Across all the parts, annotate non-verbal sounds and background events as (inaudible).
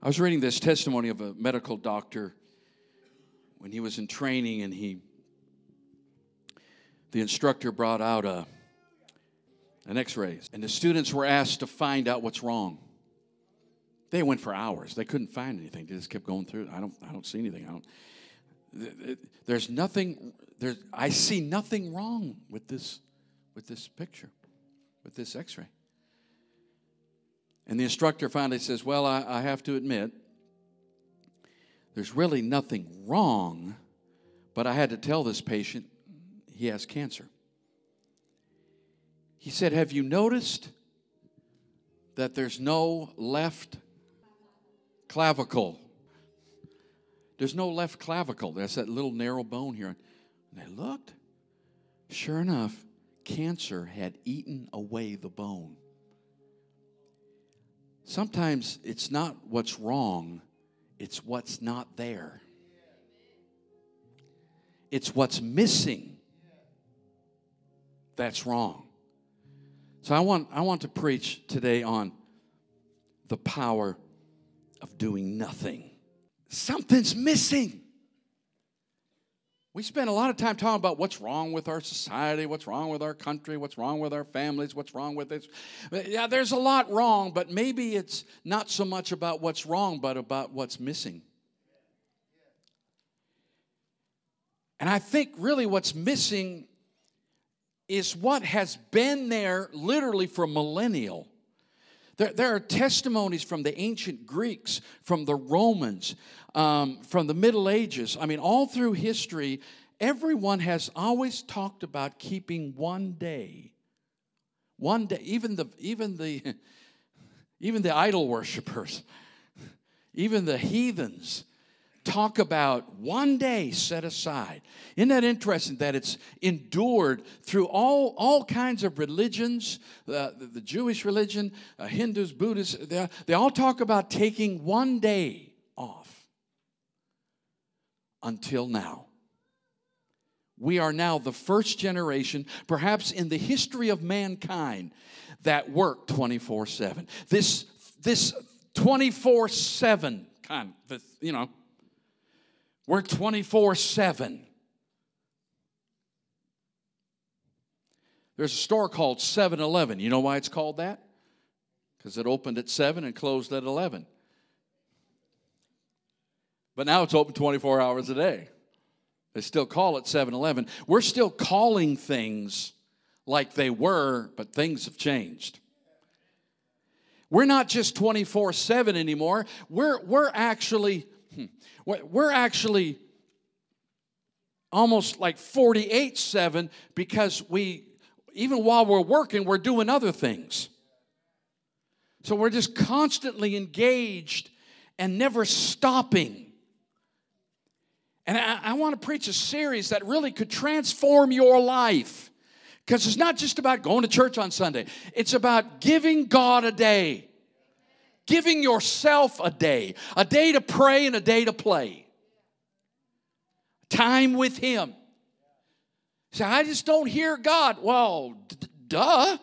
I was reading this testimony of a medical doctor when he was in training and he the instructor brought out a an x-rays and the students were asked to find out what's wrong. They went for hours. They couldn't find anything. They just kept going through i don't i don't see anything. I don't there's nothing there's i see nothing wrong with this with this picture with this x-ray and the instructor finally says, Well, I, I have to admit, there's really nothing wrong, but I had to tell this patient he has cancer. He said, Have you noticed that there's no left clavicle? There's no left clavicle. That's that little narrow bone here. And they looked. Sure enough, cancer had eaten away the bone. Sometimes it's not what's wrong, it's what's not there. It's what's missing that's wrong. So I want, I want to preach today on the power of doing nothing. Something's missing. We spend a lot of time talking about what's wrong with our society, what's wrong with our country, what's wrong with our families, what's wrong with this. Yeah, there's a lot wrong, but maybe it's not so much about what's wrong, but about what's missing. And I think really what's missing is what has been there literally for millennial. There, there are testimonies from the ancient Greeks, from the Romans, um, from the Middle Ages. I mean, all through history, everyone has always talked about keeping one day. One day, even the even the (laughs) even the idol worshippers, (laughs) even the heathens talk about one day set aside. Isn't that interesting that it's endured through all, all kinds of religions, uh, the, the, Jewish religion, uh, Hindus, Buddhists, they, they all talk about taking one day off until now. We are now the first generation, perhaps in the history of mankind, that work 24 7. This, this 24 7 kind of, you know, we're 24 7. There's a store called 7 Eleven. You know why it's called that? Because it opened at 7 and closed at 11. But now it's open 24 hours a day. They still call it 7 Eleven. We're still calling things like they were, but things have changed. We're not just 24 7 anymore. We're, we're actually Hmm. we're actually almost like 48 7 because we, even while we're working, we're doing other things. So we're just constantly engaged and never stopping. And I, I want to preach a series that really could transform your life. Because it's not just about going to church on Sunday, it's about giving God a day giving yourself a day, a day to pray and a day to play. Time with Him. Say, I just don't hear God. Well, d- duh.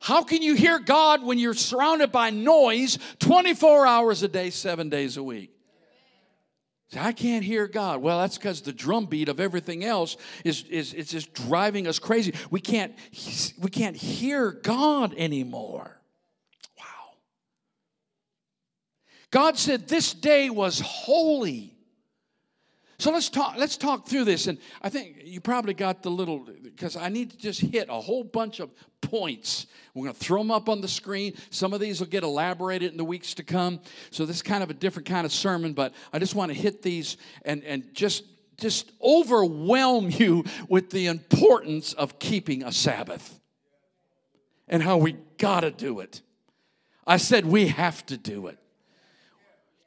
How can you hear God when you're surrounded by noise 24 hours a day, seven days a week? Say, I can't hear God. Well, that's because the drumbeat of everything else is, is, is just driving us crazy. We can't, we can't hear God anymore. God said this day was holy. So let's talk let's talk through this and I think you probably got the little because I need to just hit a whole bunch of points. We're going to throw them up on the screen. Some of these will get elaborated in the weeks to come. So this is kind of a different kind of sermon, but I just want to hit these and and just just overwhelm (laughs) you with the importance of keeping a Sabbath and how we got to do it. I said we have to do it.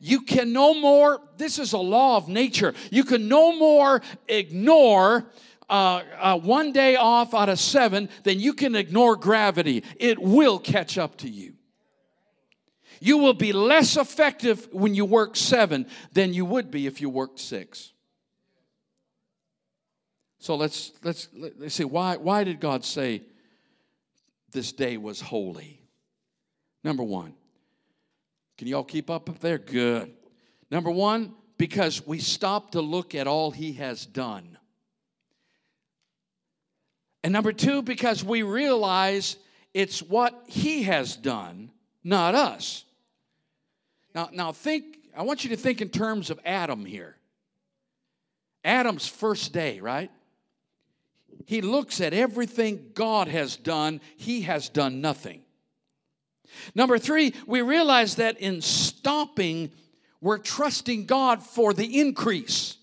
You can no more, this is a law of nature, you can no more ignore uh, uh, one day off out of seven than you can ignore gravity. It will catch up to you. You will be less effective when you work seven than you would be if you worked six. So let's let's let's see why why did God say this day was holy? Number one, Can y'all keep up up there? Good. Number one, because we stop to look at all he has done. And number two, because we realize it's what he has done, not us. Now, now think, I want you to think in terms of Adam here. Adam's first day, right? He looks at everything God has done, he has done nothing. Number three, we realize that in stopping, we're trusting God for the increase.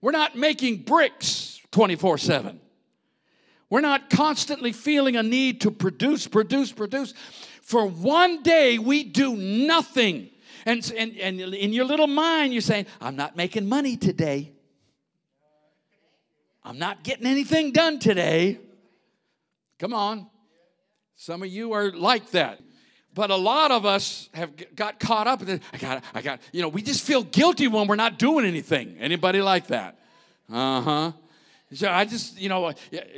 We're not making bricks 24 7. We're not constantly feeling a need to produce, produce, produce. For one day, we do nothing. And, and, and in your little mind, you're saying, I'm not making money today. I'm not getting anything done today. Come on. Some of you are like that. But a lot of us have got caught up in it. I got, I got, you know, we just feel guilty when we're not doing anything. Anybody like that? Uh huh. So I just, you know,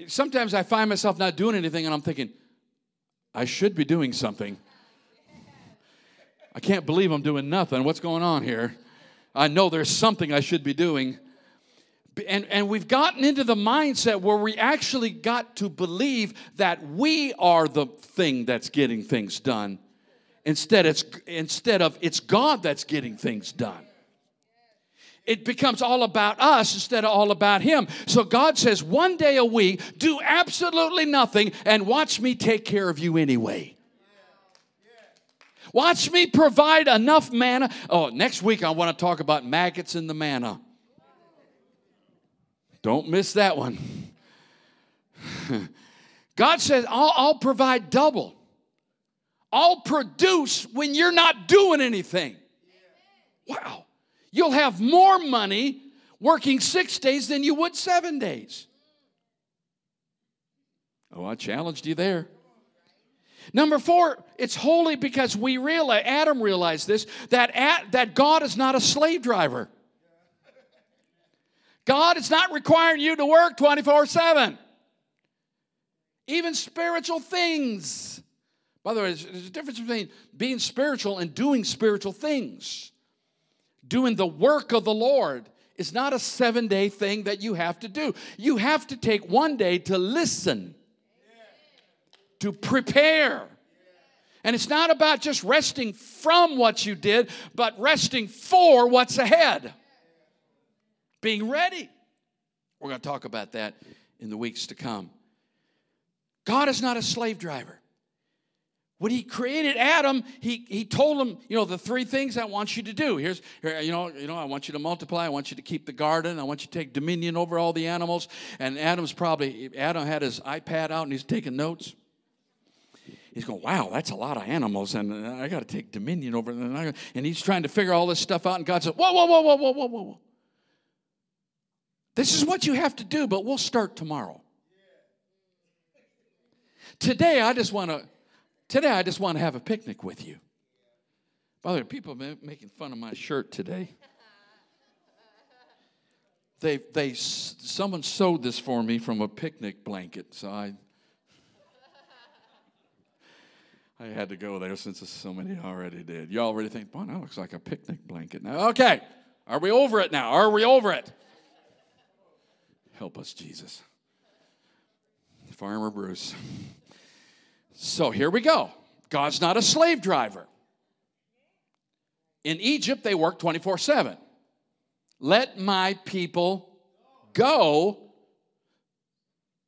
sometimes I find myself not doing anything and I'm thinking, I should be doing something. I can't believe I'm doing nothing. What's going on here? I know there's something I should be doing and, and we've gotten into the mindset where we actually got to believe that we are the thing that's getting things done instead, it's, instead of it's God that's getting things done. It becomes all about us instead of all about Him. So God says, one day a week, do absolutely nothing and watch me take care of you anyway. Watch me provide enough manna. Oh, next week I want to talk about maggots in the manna. Don't miss that one. (laughs) God says, I'll, I'll, provide double. I'll produce when you're not doing anything. Wow. You'll have more money working six days than you would seven days. Oh, I challenged you there. Number four, it's holy because we realize, Adam realized this, that, at, that God is not a slave driver. God is not requiring you to work 24 7. Even spiritual things. By the way, there's a difference between being spiritual and doing spiritual things. Doing the work of the Lord is not a seven day thing that you have to do. You have to take one day to listen, to prepare. And it's not about just resting from what you did, but resting for what's ahead being ready. We're going to talk about that in the weeks to come. God is not a slave driver. When he created Adam, he, he told him, you know, the three things I want you to do. Here's, here, you know, you know, I want you to multiply. I want you to keep the garden. I want you to take dominion over all the animals. And Adam's probably, Adam had his iPad out and he's taking notes. He's going, wow, that's a lot of animals, and I got to take dominion over them. And he's trying to figure all this stuff out. And God said, whoa, whoa, whoa, whoa, whoa, whoa, whoa. This is what you have to do, but we'll start tomorrow. Today, I just want to. Today, I just want to have a picnic with you. By the way, people have making fun of my shirt today. They, they, someone sewed this for me from a picnic blanket, so I, I had to go there since so many already did. You already think, boy, that looks like a picnic blanket. Now, okay, are we over it now? Are we over it? Help us, Jesus. Farmer Bruce. So here we go. God's not a slave driver. In Egypt, they work 24 7. Let my people go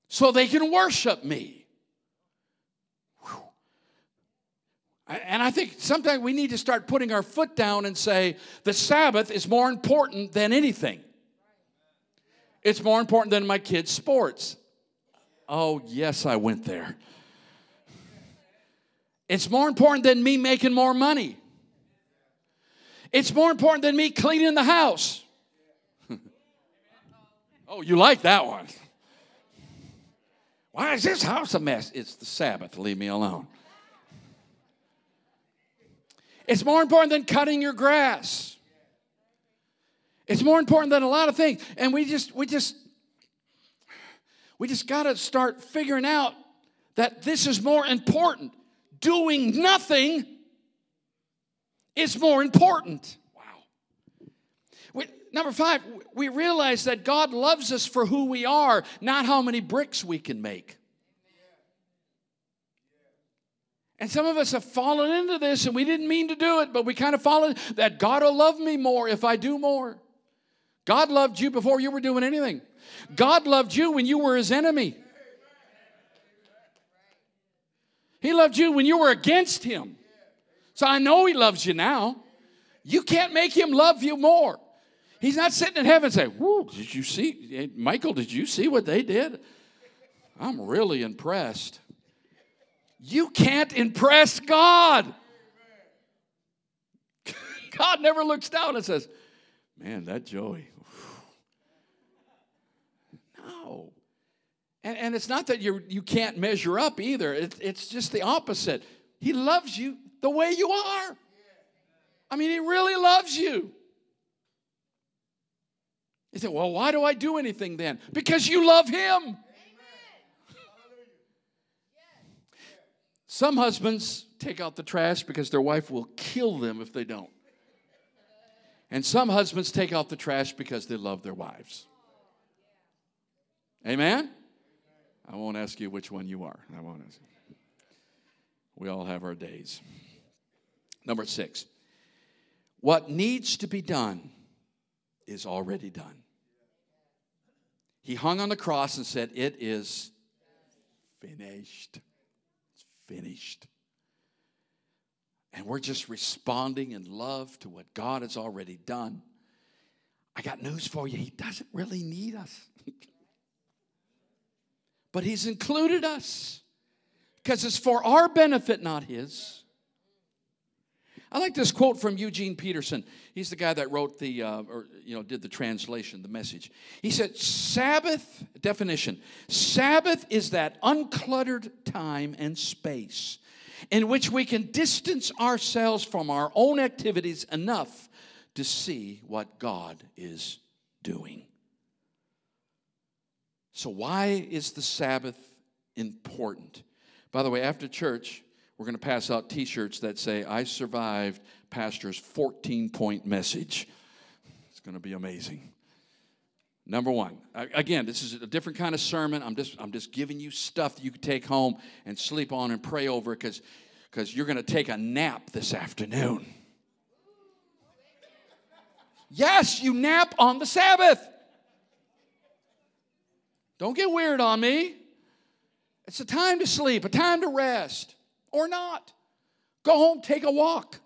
so they can worship me. And I think sometimes we need to start putting our foot down and say the Sabbath is more important than anything. It's more important than my kids' sports. Oh, yes, I went there. It's more important than me making more money. It's more important than me cleaning the house. (laughs) oh, you like that one. Why is this house a mess? It's the Sabbath. Leave me alone. It's more important than cutting your grass. It's more important than a lot of things. And we just, we just, we just got to start figuring out that this is more important. Doing nothing is more important. Wow. We, number five, we realize that God loves us for who we are, not how many bricks we can make. And some of us have fallen into this and we didn't mean to do it, but we kind of fallen that God will love me more if I do more. God loved you before you were doing anything. God loved you when you were his enemy. He loved you when you were against him. So I know he loves you now. You can't make him love you more. He's not sitting in heaven saying, Whoa, did you see, eh, Michael, did you see what they did? I'm really impressed. You can't impress God. (laughs) God never looks down and says, Man, that Joey. No. And, and it's not that you're, you can't measure up either, it, it's just the opposite. He loves you the way you are. I mean, He really loves you. He said, Well, why do I do anything then? Because you love Him. Some husbands take out the trash because their wife will kill them if they don't. And some husbands take out the trash because they love their wives. Amen? I won't ask you which one you are. I won't ask you. We all have our days. Number six, what needs to be done is already done. He hung on the cross and said, It is finished finished. And we're just responding in love to what God has already done. I got news for you. He doesn't really need us. (laughs) but He's included us because it's for our benefit, not His. I like this quote from Eugene Peterson. He's the guy that wrote the, uh, or, you know, did the translation, the message. He said, Sabbath, definition Sabbath is that uncluttered time and space in which we can distance ourselves from our own activities enough to see what God is doing. So, why is the Sabbath important? By the way, after church, we're going to pass out t shirts that say, I survived Pastor's 14 point message. It's going to be amazing. Number one, again, this is a different kind of sermon. I'm just, I'm just giving you stuff that you can take home and sleep on and pray over because because you're going to take a nap this afternoon. Yes, you nap on the Sabbath. Don't get weird on me. It's a time to sleep, a time to rest or not. Go home, take a walk.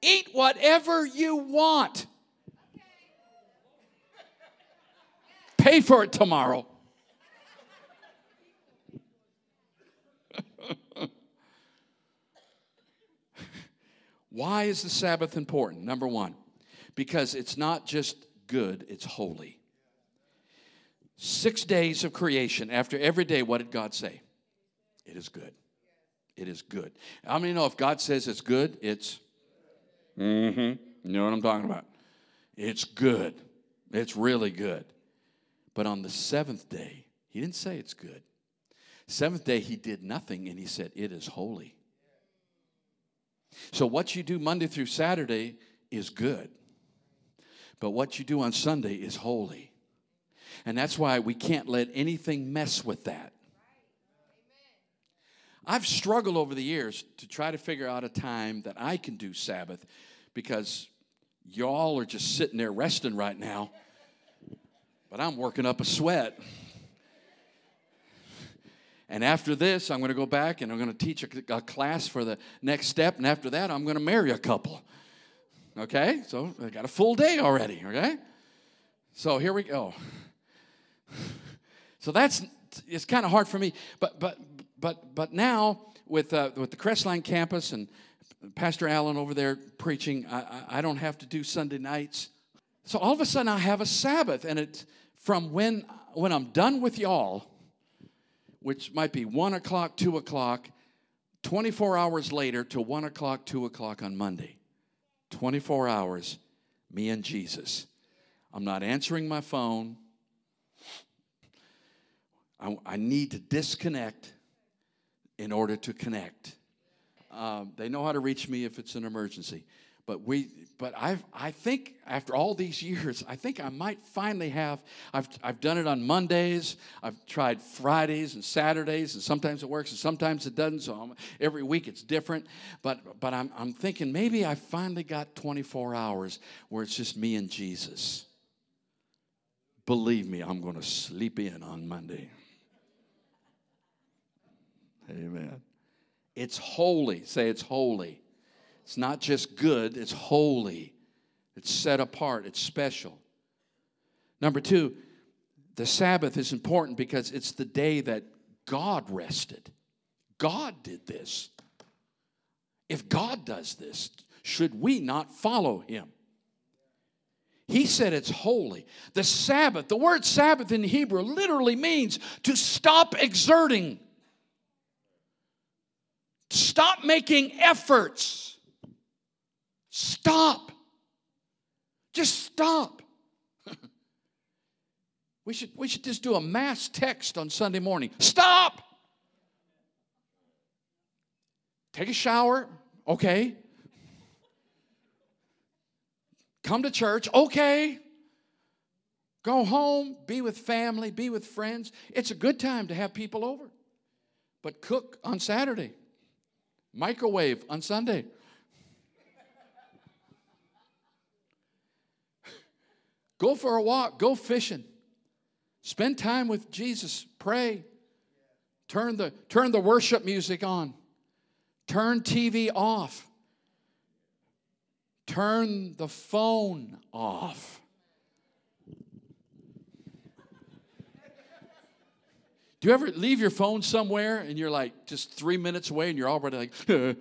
Eat whatever you want. Pay for it tomorrow. Why is the Sabbath important? Number one, because it's not just good, it's holy. Six days of creation. After every day, what did God say? It is good. It is good. How many know if God says it's good, it's mm-hmm. You know what I'm talking about? It's good. It's really good. But on the seventh day, he didn't say it's good. Seventh day, he did nothing and he said, It is holy. So what you do Monday through Saturday is good. But what you do on Sunday is holy. And that's why we can't let anything mess with that. I've struggled over the years to try to figure out a time that I can do Sabbath because y'all are just sitting there resting right now, but I'm working up a sweat. And after this, I'm going to go back and I'm going to teach a, a, class for the next step. And after that, I'm going to marry a couple. Okay? So I got a full day already. Okay? So here we go. So that's, it's kind of hard for me. But, but, but, but now, with, uh, with the Crestline campus and Pastor Allen over there preaching, I, I don't have to do Sunday nights. So all of a sudden, I have a Sabbath, and it's from when, when I'm done with y'all, which might be 1 o'clock, 2 o'clock, 24 hours later to 1 o'clock, 2 o'clock on Monday. 24 hours, me and Jesus. I'm not answering my phone. I, I need to disconnect in order to connect. Um, they know how to reach me if it's an emergency. But we, but I've, I think after all these years, I think I might finally have. I've, I've done it on Mondays. I've tried Fridays and Saturdays, and sometimes it works and sometimes it doesn't. So I'm, every week it's different. But, but I'm, I'm thinking maybe I finally got 24 hours where it's just me and Jesus. Believe me, I'm going to sleep in on Monday. Amen. It's holy. Say it's holy. It's not just good, it's holy. It's set apart, it's special. Number two, the Sabbath is important because it's the day that God rested. God did this. If God does this, should we not follow him? He said it's holy. The Sabbath, the word Sabbath in Hebrew literally means to stop exerting, stop making efforts. Stop. Just stop. (laughs) we, should, we should just do a mass text on Sunday morning. Stop. Take a shower. Okay. Come to church. Okay. Go home, be with family, be with friends. It's a good time to have people over. But cook on Saturday, microwave on Sunday. Go for a walk, go fishing. Spend time with Jesus, pray. Turn the, turn the worship music on. Turn TV off. Turn the phone off. Do you ever leave your phone somewhere and you're like just three minutes away and you're already like, (laughs)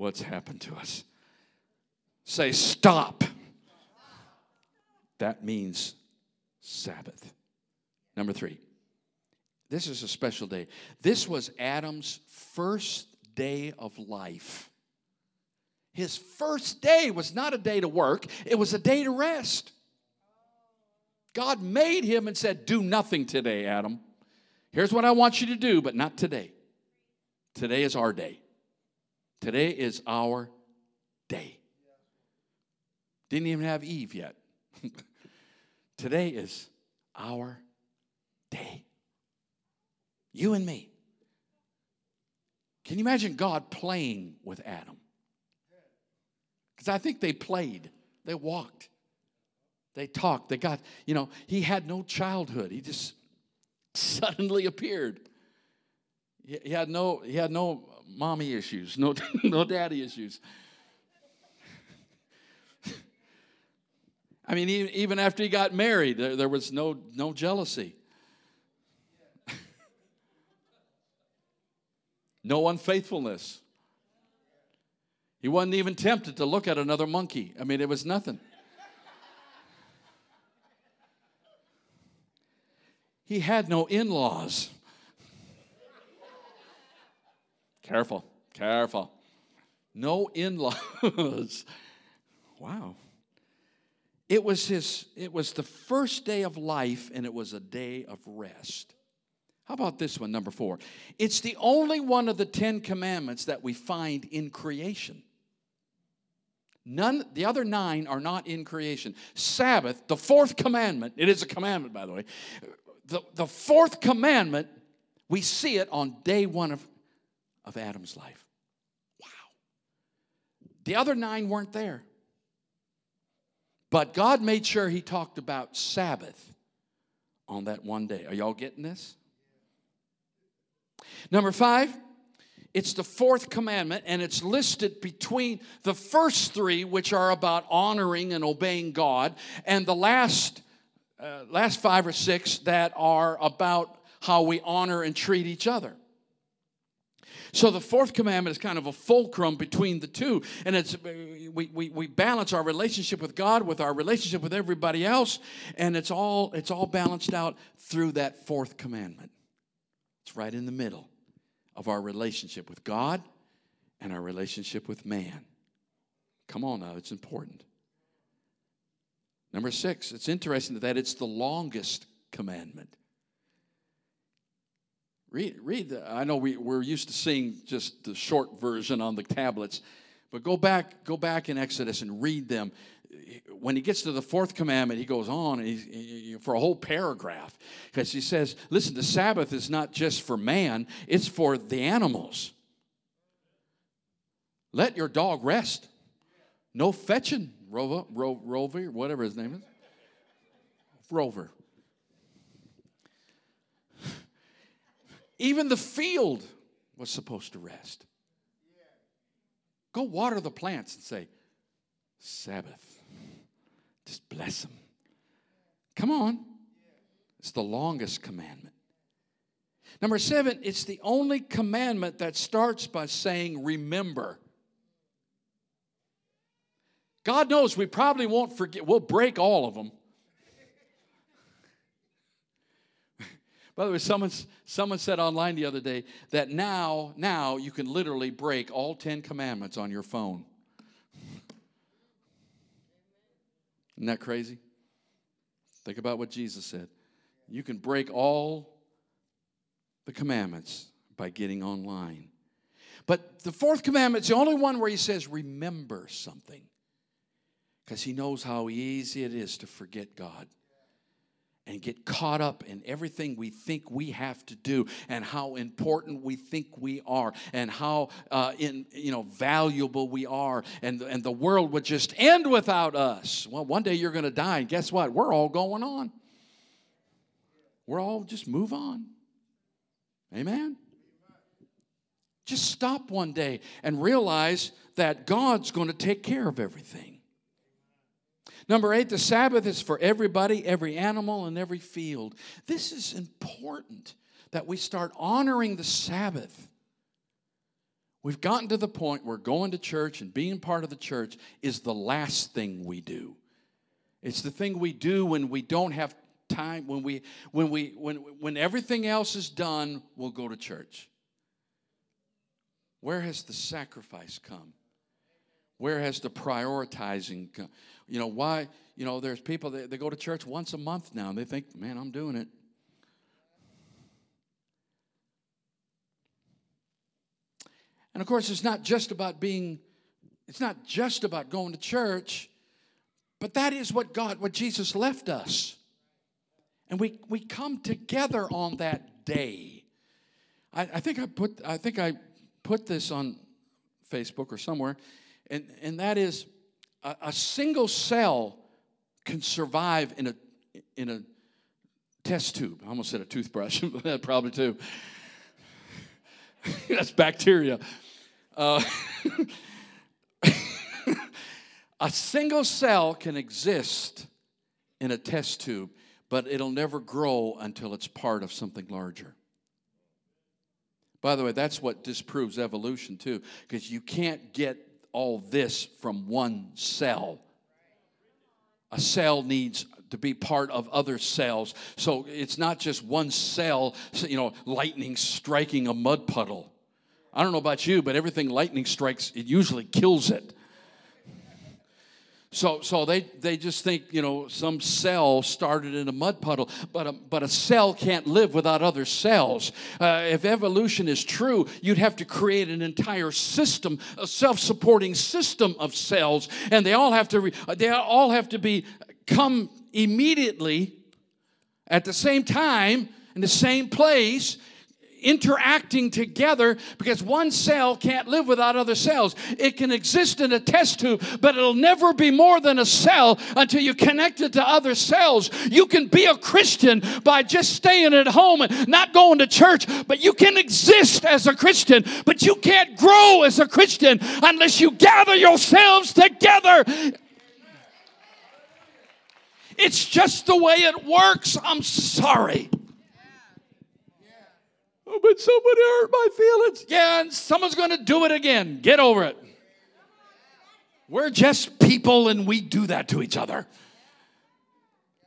what's happened to us. Say, stop. That means Sabbath. Number three, this is a special day. This was Adam's first day of life. His first day was not a day to work, it was a day to rest. God made him and said, Do nothing today, Adam. Here's what I want you to do, but not today. Today is our day. Today is our day. Didn't even have Eve yet. (laughs) Today is our day. You and me. Can you imagine God playing with Adam? Because I think they played, they walked, they talked, they got, you know, he had no childhood. He just (laughs) suddenly appeared. He had no, he had no mommy issues, no, (laughs) no daddy issues. I mean, even after he got married, there, there was no, no jealousy. (laughs) no unfaithfulness. He wasn't even tempted to look at another monkey. I mean, it was nothing. He had no in laws. Careful, careful. No in laws. (laughs) wow. It was his, it was the first day of life and it was a day of rest. How about this one, number four? It's the only one of the Ten Commandments that we find in creation. None, the other nine are not in creation. Sabbath, the fourth commandment, it is a commandment, by the way. The, the fourth commandment, we see it on day one of of Adam's life. Wow. The other nine weren't there. But God made sure He talked about Sabbath on that one day. Are y'all getting this? Number five, it's the fourth commandment, and it's listed between the first three, which are about honoring and obeying God, and the last, uh, last five or six that are about how we honor and treat each other. So the fourth commandment is kind of a fulcrum between the two. And it's we, we, we balance our relationship with God with our relationship with everybody else, and it's all it's all balanced out through that fourth commandment. It's right in the middle of our relationship with God and our relationship with man. Come on now, it's important. Number six, it's interesting that it's the longest commandment. Read, read the, I know we, we're used to seeing just the short version on the tablets, but go back, go back in Exodus and read them. When he gets to the fourth commandment, he goes on he, for a whole paragraph because he says, Listen, the Sabbath is not just for man, it's for the animals. Let your dog rest. No fetching, Rover, Ro, Rover, whatever his name is. Rover. Even the field was supposed to rest. Go water the plants and say, Sabbath. Just bless them. Come on. It's the longest commandment. Number seven, it's the only commandment that starts by saying, Remember. God knows we probably won't forget, we'll break all of them. By the way, someone, someone said online the other day that now, now you can literally break all 10 commandments on your phone. Isn't that crazy? Think about what Jesus said. You can break all the commandments by getting online. But the fourth commandment is the only one where he says, remember something because he knows how easy it is to forget God and get caught up in everything we think we have to do and how important we think we are and how uh, in, you know valuable we are and, and the world would just end without us. Well one day you're going to die and guess what? We're all going on. We're all just move on. Amen? Just stop one day and realize that god's going to take care of everything Number eight, the Sabbath is for everybody, every animal, and every field. This is important that we start honoring the Sabbath. We've gotten to the point where going to church and being part of the church is the last thing we do. It's the thing we do when we don't have time, when we when we when when everything else is done, we'll go to church. Where has the sacrifice come? Where has the prioritizing come? You know, why? You know, there's people that they go to church once a month now and they think, man, I'm doing it. And of course, it's not just about being, it's not just about going to church, but that is what God, what Jesus left us. And we, we come together on that day. I, I think I put I think I put this on Facebook or somewhere and, and that is a, a single cell can survive in a, in a test tube. I almost said a toothbrush, (laughs) probably too. (laughs) That's bacteria. Uh, (laughs) a single cell can exist in a test tube, but it'll never grow until it's part of something larger. By the way, that's what disproves evolution, too, because you can't get all this from one cell. A cell needs to be part of other cells. So it's not just one cell, you know, lightning striking a mud puddle. I don't know about you, but everything lightning strikes, it usually kills it. So, so they, they just think, you know, some cell started in a mud puddle, but a, but a cell can't live without other cells. Uh, if evolution is true, you'd have to create an entire system, a self-supporting system of cells, and they all have to, re, they all have to be come immediately at the same time in the same place interacting together because one cell can't live without other cells. It can exist in a test tube, but it'll never be more than a cell until you connect it to other cells. You can be a Christian by just staying at home and not going to church, but you can exist as a Christian, but you can't grow as a Christian unless you gather yourselves together. It's just the way it works. I'm sorry. But somebody hurt my feelings. Yeah, and someone's going to do it again. Get over it. We're just people and we do that to each other.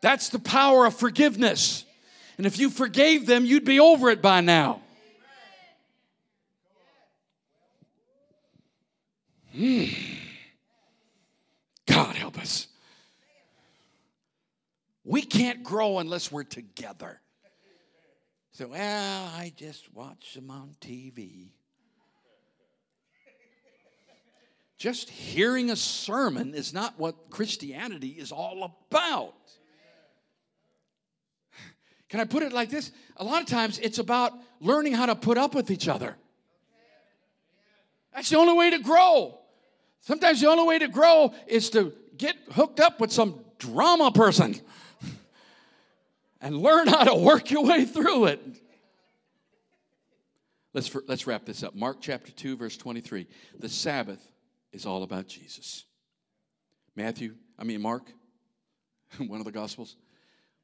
That's the power of forgiveness. And if you forgave them, you'd be over it by now. Hmm. God help us. We can't grow unless we're together. So, well, I just watch them on TV. Just hearing a sermon is not what Christianity is all about. Can I put it like this? A lot of times it's about learning how to put up with each other. That's the only way to grow. Sometimes the only way to grow is to get hooked up with some drama person and learn how to work your way through it. Let's, let's wrap this up. Mark chapter 2, verse 23. The Sabbath is all about Jesus. Matthew, I mean, Mark, (laughs) one of the Gospels.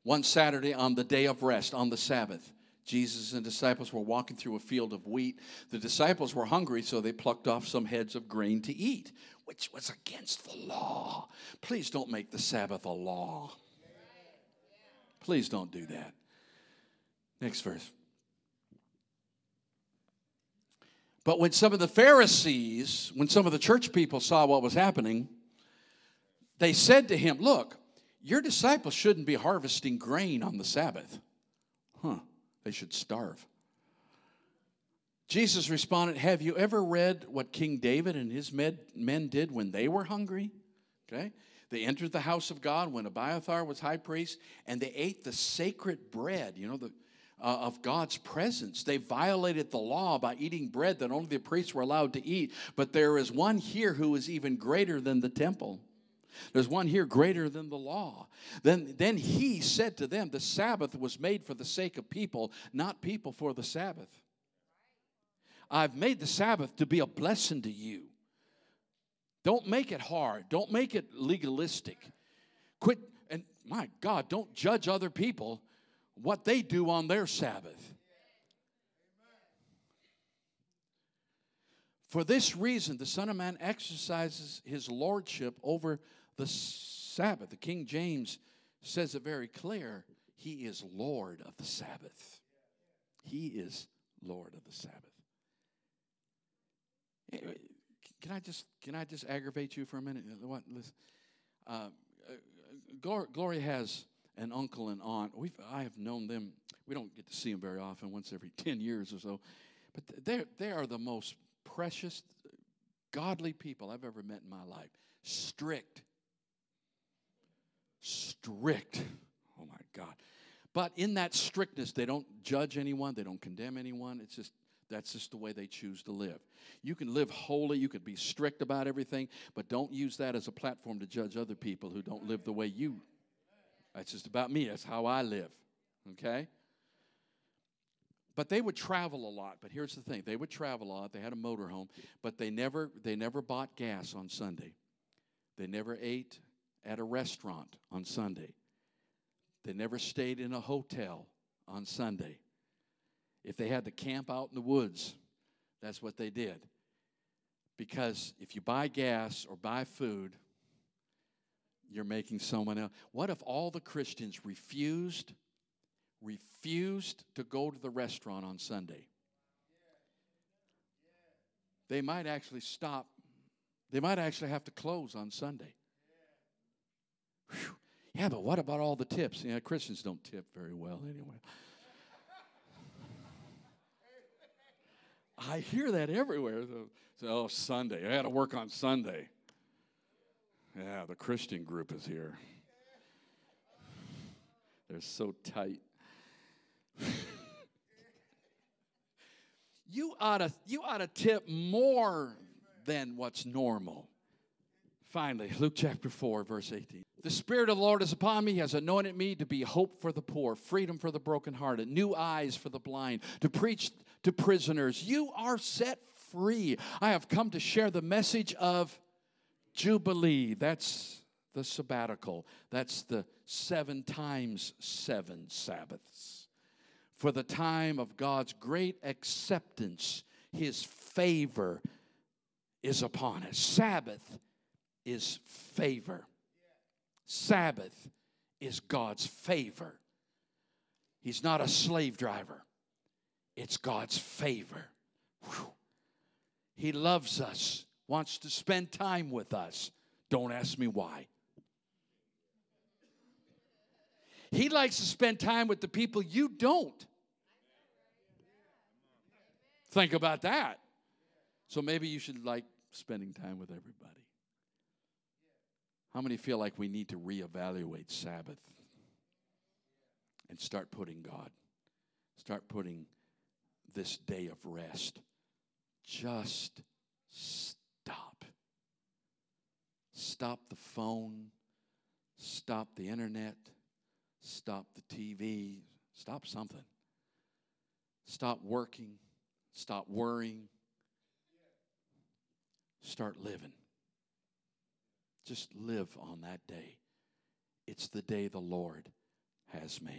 One Saturday on the day of rest, on the Sabbath, Jesus and disciples were walking through a field of wheat. The disciples were hungry, so they plucked off some heads of grain to eat, which was against the law. Please don't make the Sabbath a law. Please don't do that. Next verse. But when some of the Pharisees, when some of the church people saw what was happening, they said to him, Look, your disciples shouldn't be harvesting grain on the Sabbath. Huh, they should starve. Jesus responded, Have you ever read what King David and his men did when they were hungry? Okay. They entered the house of God when Abiathar was high priest, and they ate the sacred bread, you know, the, uh, of God's presence. They violated the law by eating bread that only the priests were allowed to eat. But there is one here who is even greater than the temple. There's one here greater than the law. Then, then he said to them, The Sabbath was made for the sake of people, not people for the Sabbath. I've made the Sabbath to be a blessing to you. Don't make it hard. Don't make it legalistic. Quit, and my God, don't judge other people what they do on their Sabbath. For this reason, the Son of Man exercises his lordship over the Sabbath. The King James says it very clear. He is Lord of the Sabbath. He is Lord of the Sabbath. Eh, Can I just can I just aggravate you for a minute? What? Listen, uh, Gloria has an uncle and aunt. We've I have known them. We don't get to see them very often, once every (laughs) ten years or so, but they they are the most precious, godly people I've ever met in my life. Strict, strict. Oh my God. But in that strictness, they don't judge anyone, they don't condemn anyone. It's just that's just the way they choose to live. You can live holy, you can be strict about everything, but don't use that as a platform to judge other people who don't live the way you. That's just about me. That's how I live. Okay? But they would travel a lot. But here's the thing: they would travel a lot. They had a motorhome, but they never they never bought gas on Sunday. They never ate at a restaurant on Sunday. They never stayed in a hotel on Sunday. If they had to camp out in the woods, that's what they did. Because if you buy gas or buy food, you're making someone else. What if all the Christians refused refused to go to the restaurant on Sunday? They might actually stop. They might actually have to close on Sunday. Whew. Yeah, but what about all the tips? Yeah, Christians don't tip very well anyway. I hear that everywhere. So, oh, Sunday. I had to work on Sunday. Yeah, the Christian group is here. They're so tight. (laughs) you ought to you ought to tip more than what's normal. Finally, Luke chapter 4, verse 18. The Spirit of the Lord is upon me, has anointed me to be hope for the poor, freedom for the brokenhearted, new eyes for the blind, to preach to prisoners. You are set free. I have come to share the message of Jubilee. That's the sabbatical. That's the seven times seven Sabbaths. For the time of God's great acceptance, His favor is upon us. Sabbath is favor. Sabbath is God's favor. He's not a slave driver. It's God's favor. Whew. He loves us, wants to spend time with us. Don't ask me why. He likes to spend time with the people you don't. Think about that. So maybe you should like spending time with everybody. How many feel like we need to reevaluate Sabbath and start putting God, start putting this day of rest? Just stop. Stop the phone, stop the internet, stop the TV, stop something. Stop working, stop worrying, start living. Just live on that day. It's the day the Lord has made.